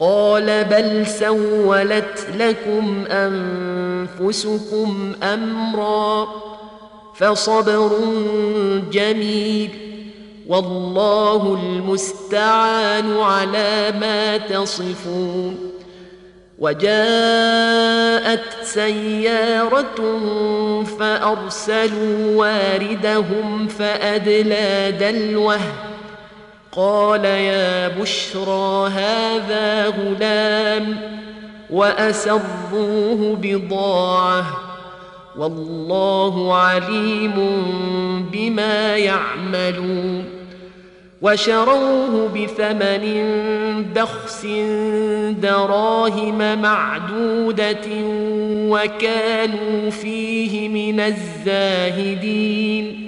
قال بل سولت لكم انفسكم امرا فصبر جميل والله المستعان على ما تصفون وجاءت سياره فارسلوا واردهم فادلى دلوه قال يا بشرى هذا غلام وأسروه بضاعة والله عليم بما يعملون وشروه بثمن بخس دراهم معدودة وكانوا فيه من الزاهدين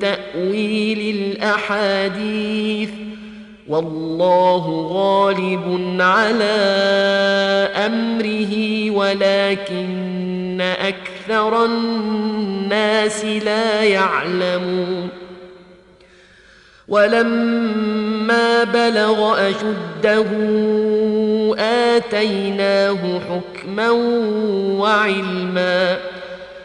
تأويل الأحاديث والله غالب على أمره ولكن أكثر الناس لا يعلمون. ولما بلغ أشده آتيناه حكما وعلما.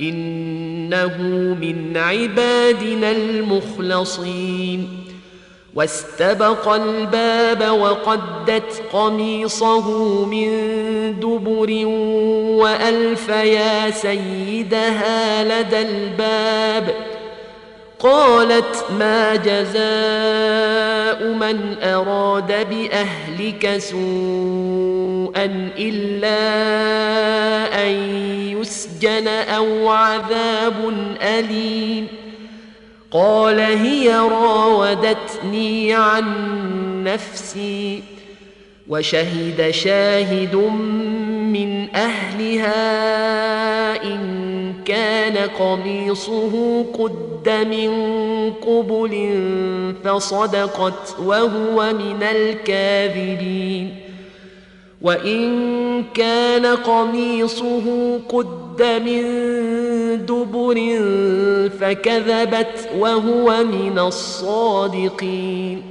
إنه من عبادنا المخلصين. واستبق الباب وقدت قميصه من دبر وألف يا سيدها لدى الباب. قالت ما جزاء من أراد بأهلك سوءا إلا أن يسجن أو عذاب أليم. قال هي راودتني عن نفسي وشهد شاهد من أهلها إن كان قميصه قد من قبل فصدقت وهو من الكاذبين. وإن كان قميصه قد من دبر فكذبت وهو من الصادقين.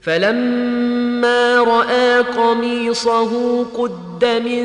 فلما رأى قميصه قد من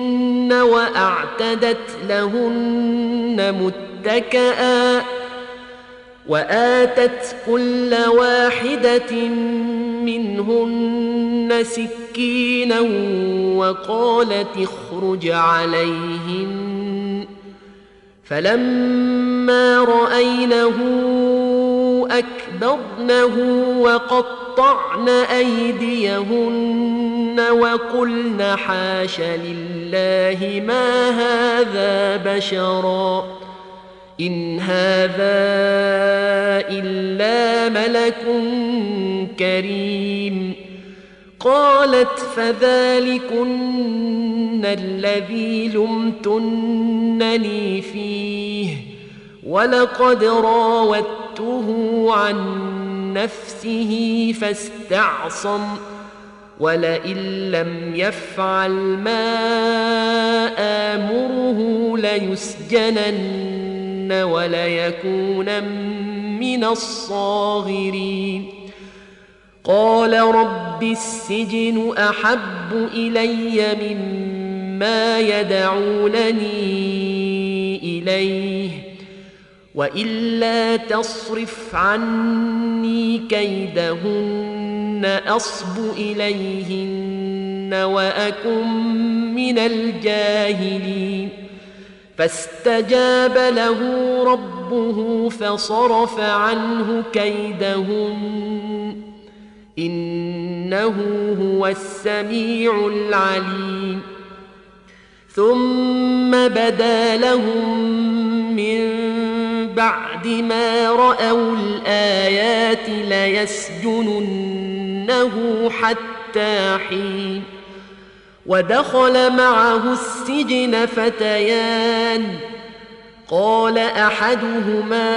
وأعتدت لهن متكئا وآتت كل واحدة منهن سكينا وقالت اخرج عليهن. فلما رأينه أكبرنه وقطعن أيديهن وقلن حاش لله ما هذا بشرا إن هذا إلا ملك كريم قالت فذلكن الذي لمتنني فيه ولقد راودته عن نفسه فاستعصم ولئن لم يفعل ما آمره ليسجنن وليكون من الصاغرين. قال رب السجن أحب إلي مما يدعونني إليه وإلا تصرف عني كيدهن أصب إليهن وأكن من الجاهلين. فاستجاب له ربه فصرف عنه كيدهن. إنه هو السميع العليم. ثم بدا لهم من بعد ما رأوا الآيات ليسجننه حتى حين ودخل معه السجن فتيان قال احدهما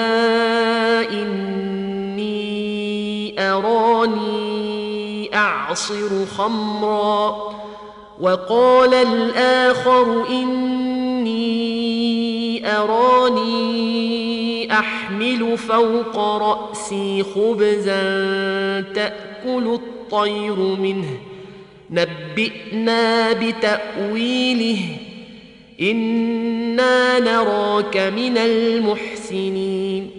اني اراني اعصر خمرا وقال الآخر اني اراني أحمل فوق رأسي خبزا تأكل الطير منه. نبئنا بتأويله. إنا نراك من المحسنين.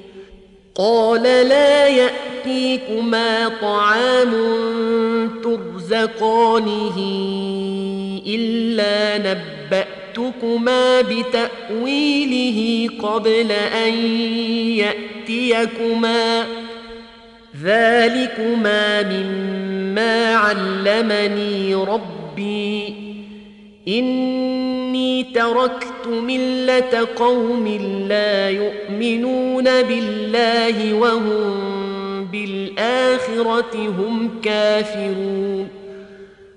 قال لا يأتيكما طعام ترزقانه إلا نباتكما بتاويله قبل ان ياتيكما ذلكما مما علمني ربي اني تركت مله قوم لا يؤمنون بالله وهم بالاخره هم كافرون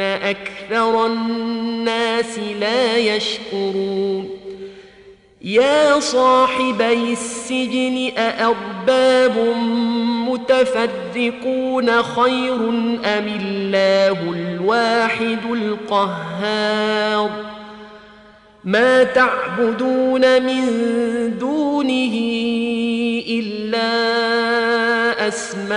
أكثر الناس لا يشكرون يا صاحبي السجن أأرباب متفرقون خير أم الله الواحد القهار ما تعبدون من دونه إلا أسماء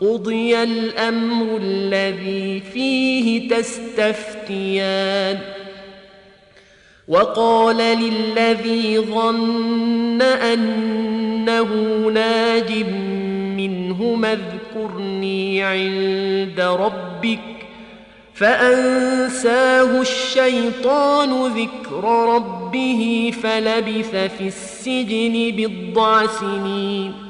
قضي الأمر الذي فيه تستفتيان وقال للذي ظن أنه ناج منهما اذكرني عند ربك فأنساه الشيطان ذكر ربه فلبث في السجن بضع سنين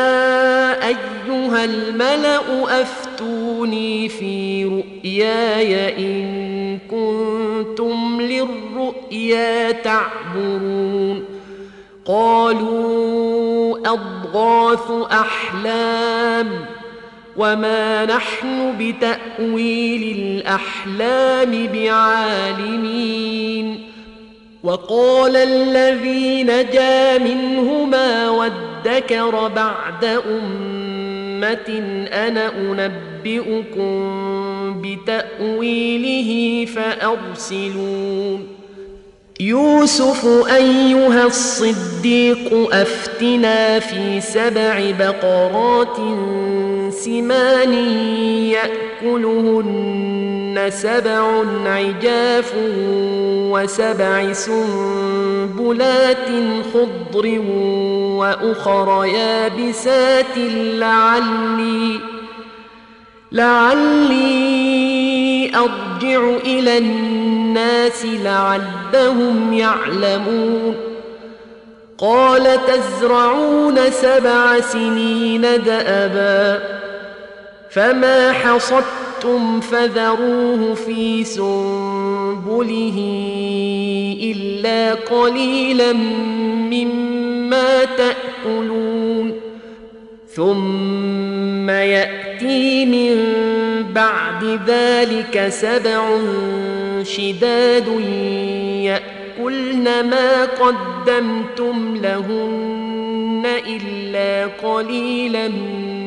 أيها الملأ أفتوني في رؤياي إن كنتم للرؤيا تعبرون. قالوا أضغاث أحلام وما نحن بتأويل الأحلام بعالمين. وقال الذي نجا منهما وادكر بعد أمة أنا أنبئكم بتأويله فأرسلون. يوسف أيها الصديق أفتنا في سبع بقرات سمان يأكلهن سبع عجاف وسبع سنبلات خضر وأخر يابسات لعلي لعلي أرجع إلى الناس لعلهم يعلمون. قال تزرعون سبع سنين دأبا فما حصدتم فذروه في سنبله إلا قليلا مما تأكلون ثم يأتي من بعد ذلك سبع شداد يأكلن ما قدمتم لهن إلا قليلا مما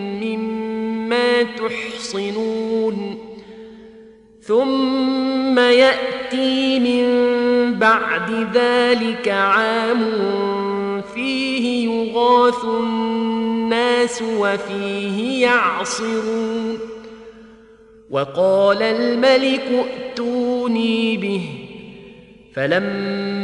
تحصنون. ثم يأتي من بعد ذلك عام فيه يغاث الناس وفيه يعصرون. وقال الملك ائتوني به فلما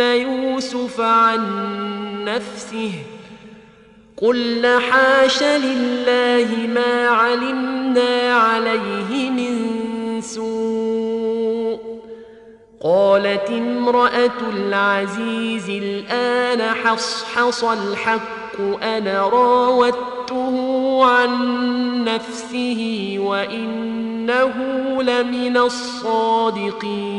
يوسف عن نفسه قلن حاش لله ما علمنا عليه من سوء قالت امرأة العزيز الآن حصحص الحق أنا راودته عن نفسه وإنه لمن الصادقين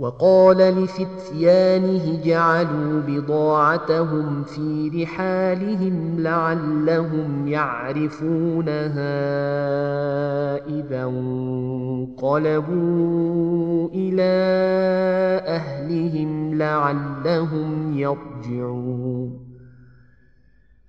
وقال لفتيانه جعلوا بضاعتهم في رحالهم لعلهم يعرفونها إذا انقلبوا إلى أهلهم لعلهم يرجعون.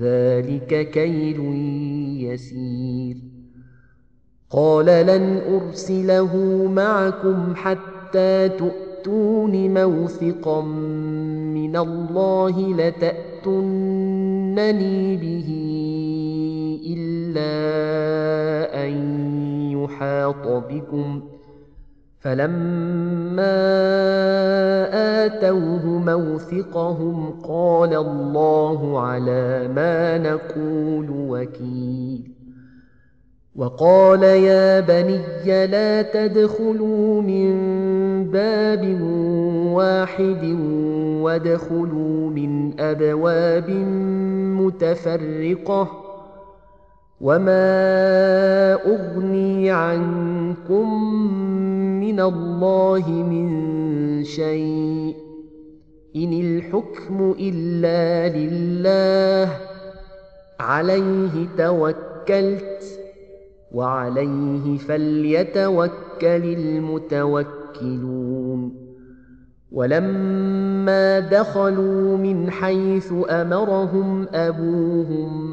ذلك كيل يسير. قال لن أرسله معكم حتى تؤتون موثقا من الله لتأتنني به إلا أن يحاط بكم ۖ. فلما آتوه موثقهم قال الله على ما نقول وكيل وقال يا بني لا تدخلوا من باب واحد وادخلوا من أبواب متفرقة وما أغني عنكم من الله من شيء إن الحكم إلا لله عليه توكلت وعليه فليتوكل المتوكلون ولما دخلوا من حيث أمرهم أبوهم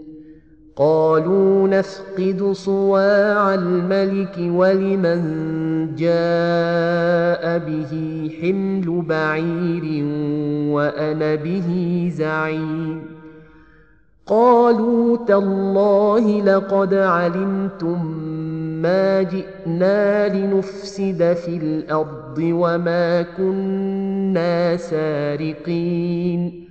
قالوا نفقد صواع الملك ولمن جاء به حمل بعير وأنا به زعيم. قالوا تالله لقد علمتم ما جئنا لنفسد في الأرض وما كنا سارقين.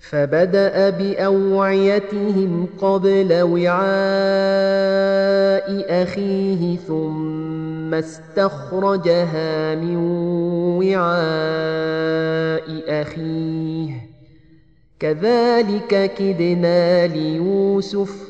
فبدأ بأوعيتهم قبل وعاء أخيه ثم استخرجها من وعاء أخيه. كذلك كدنا ليوسف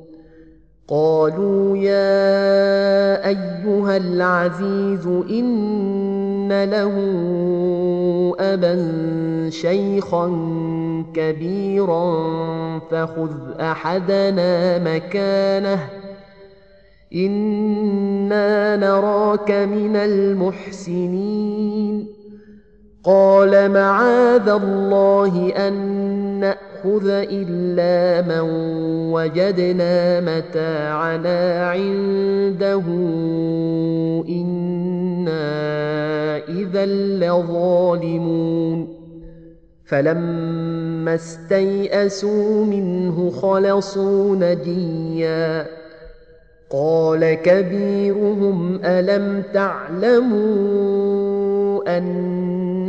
قالوا يا أيها العزيز إن له أبا شيخا كبيرا فخذ أحدنا مكانه. إنا نراك من المحسنين. قال معاذ الله أن ناخذ الا من وجدنا متاعنا عنده أنا اذا لظالمون فلما استيئسوا منه خلصوا نجيا قال كبيرهم الم تعلموا ان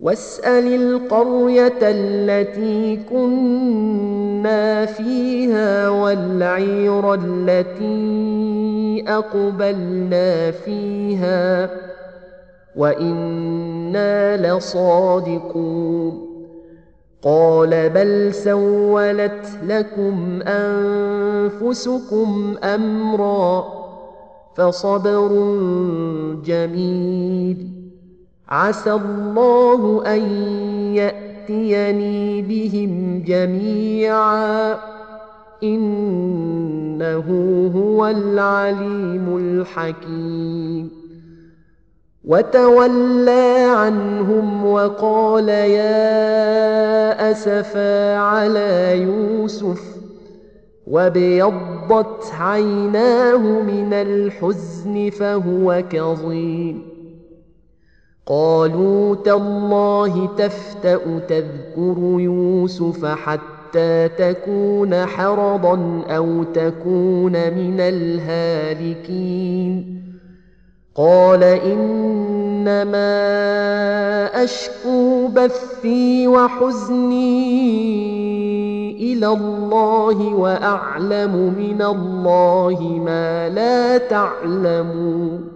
واسأل القرية التي كنا فيها والعير التي أقبلنا فيها وإنا لصادقون. قال بل سولت لكم أنفسكم أمرا فصبر جميل. عسى الله أن يأتيني بهم جميعا. إنه هو العليم الحكيم. وتولى عنهم وقال يا أسفا على يوسف وابيضت عيناه من الحزن فهو كظيم. قالوا تالله تفتأ تذكر يوسف حتى تكون حرضا أو تكون من الهالكين. قال إنما أشكو بثي وحزني إلى الله وأعلم من الله ما لا تعلمون.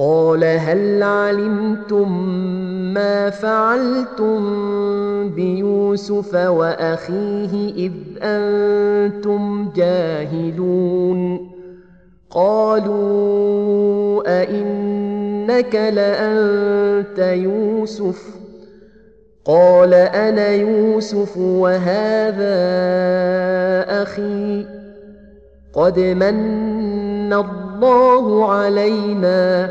قال هل علمتم ما فعلتم بيوسف وأخيه إذ أنتم جاهلون؟ قالوا أئنك لأنت يوسف؟ قال أنا يوسف وهذا أخي. قد من الله علينا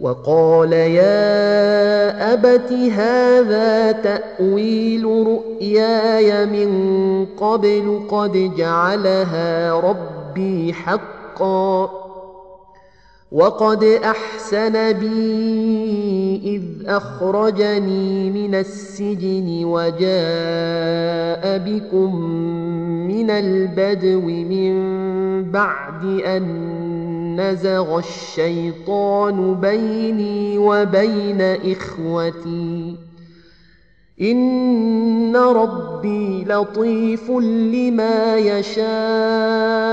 وقال يا أبت هذا تأويل رؤياي من قبل قد جعلها ربي حقا. وقد أحسن بي إذ أخرجني من السجن وجاء بكم من البدو من بعد أن نزغ الشيطان بيني وبين إخوتي. إن ربي لطيف لما يشاء.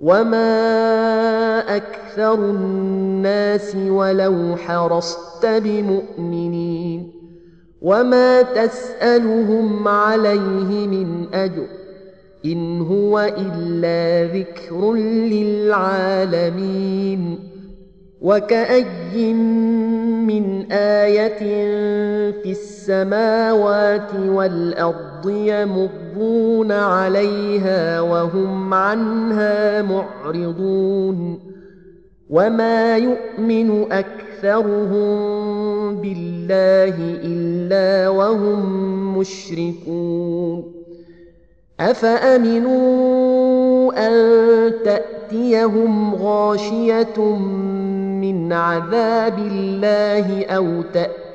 وما أكثر الناس ولو حرصت بمؤمنين وما تسالهم عليه من اجر ان هو الا ذكر للعالمين وكأي من آية في السماوات والأرض يمضون عليها وهم عنها معرضون وما يؤمن أكثرهم بالله إلا وهم مشركون أفأمنوا أن تأتيهم غاشية من عذاب الله أو تأتيهم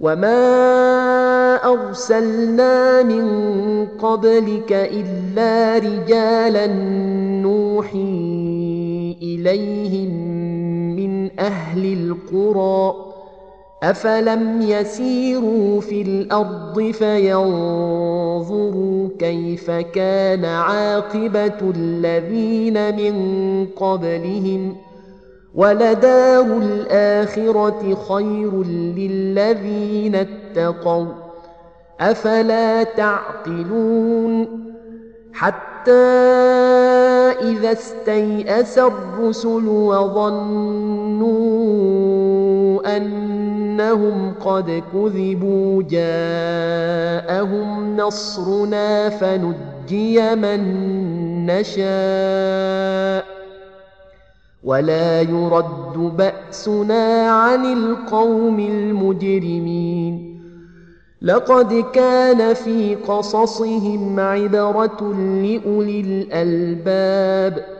وما ارسلنا من قبلك الا رجالا نوحي اليهم من أهل القرى افلم يسيروا في الأرض فينظروا كيف كان عاقبه الذين من قبلهم ولدار الاخره خير للذين اتقوا افلا تعقلون حتى اذا استيأس الرسل وظنوا انهم قد كذبوا جاءهم نصرنا فنجي من نشاء ولا يرد بأسنا عن القوم المجرمين. لقد كان في قصصهم عبرة لأولي الألباب.